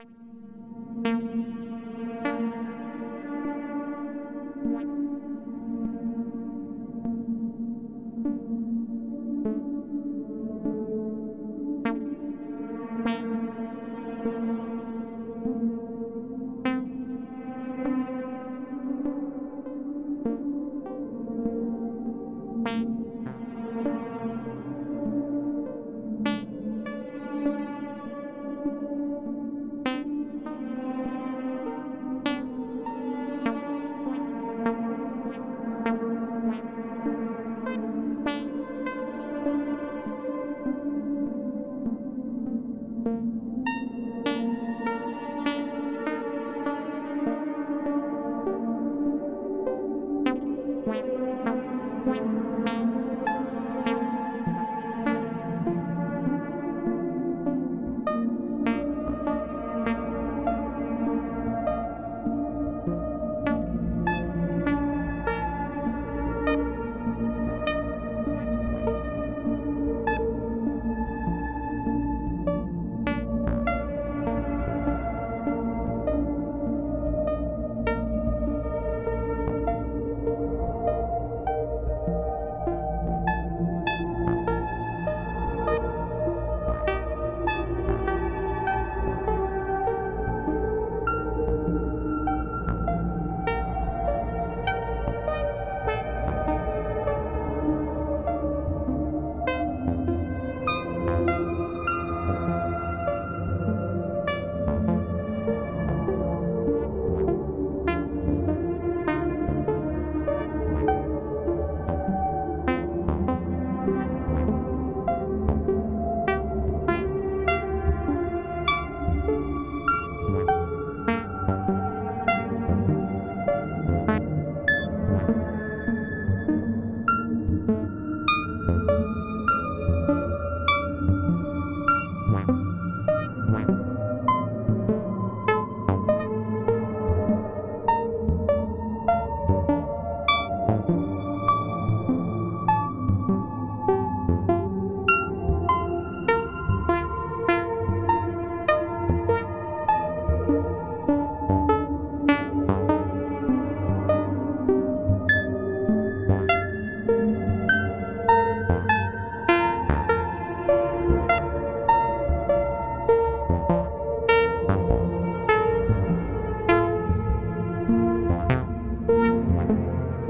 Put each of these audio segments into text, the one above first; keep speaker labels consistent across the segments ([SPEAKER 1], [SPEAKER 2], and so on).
[SPEAKER 1] Thank you.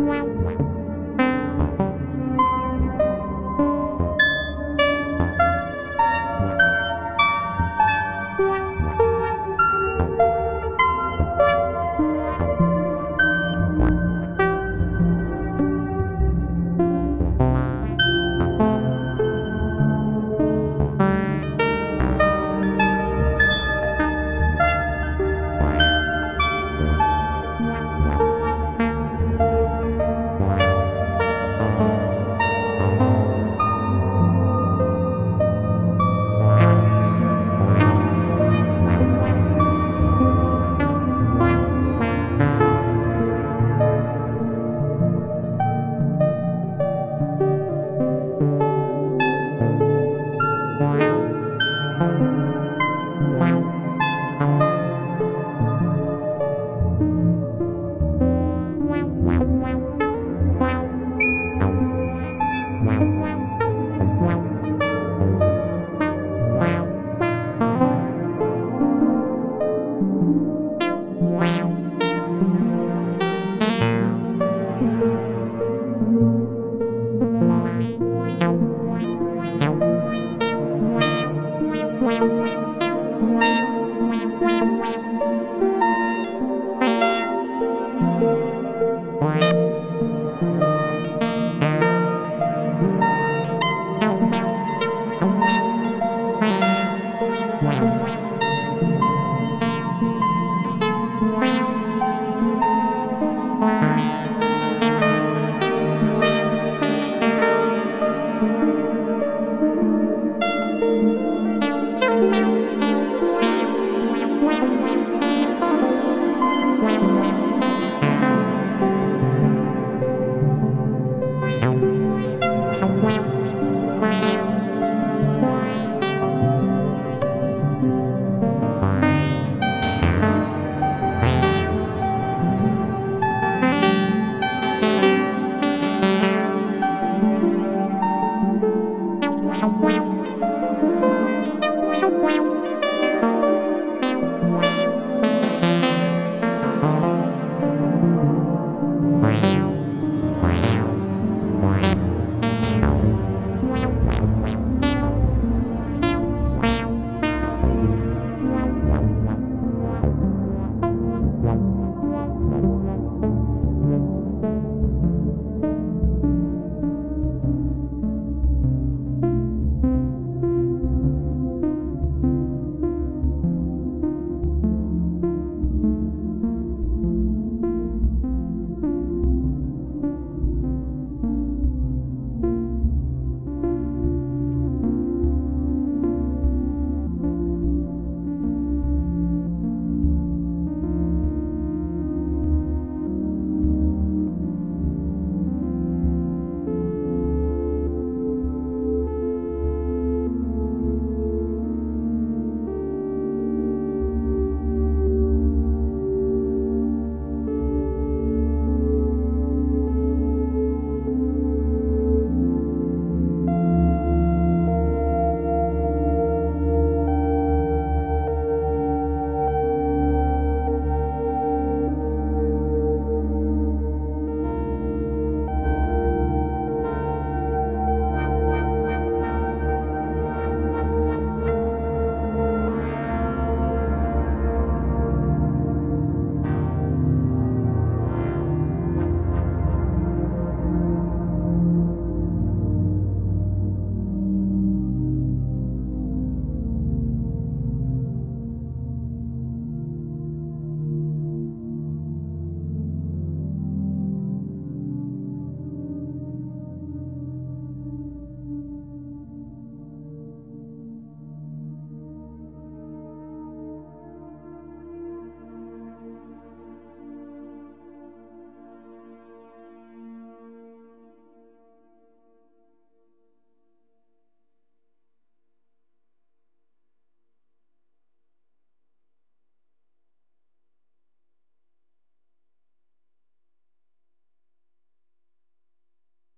[SPEAKER 1] Wow. Thank you.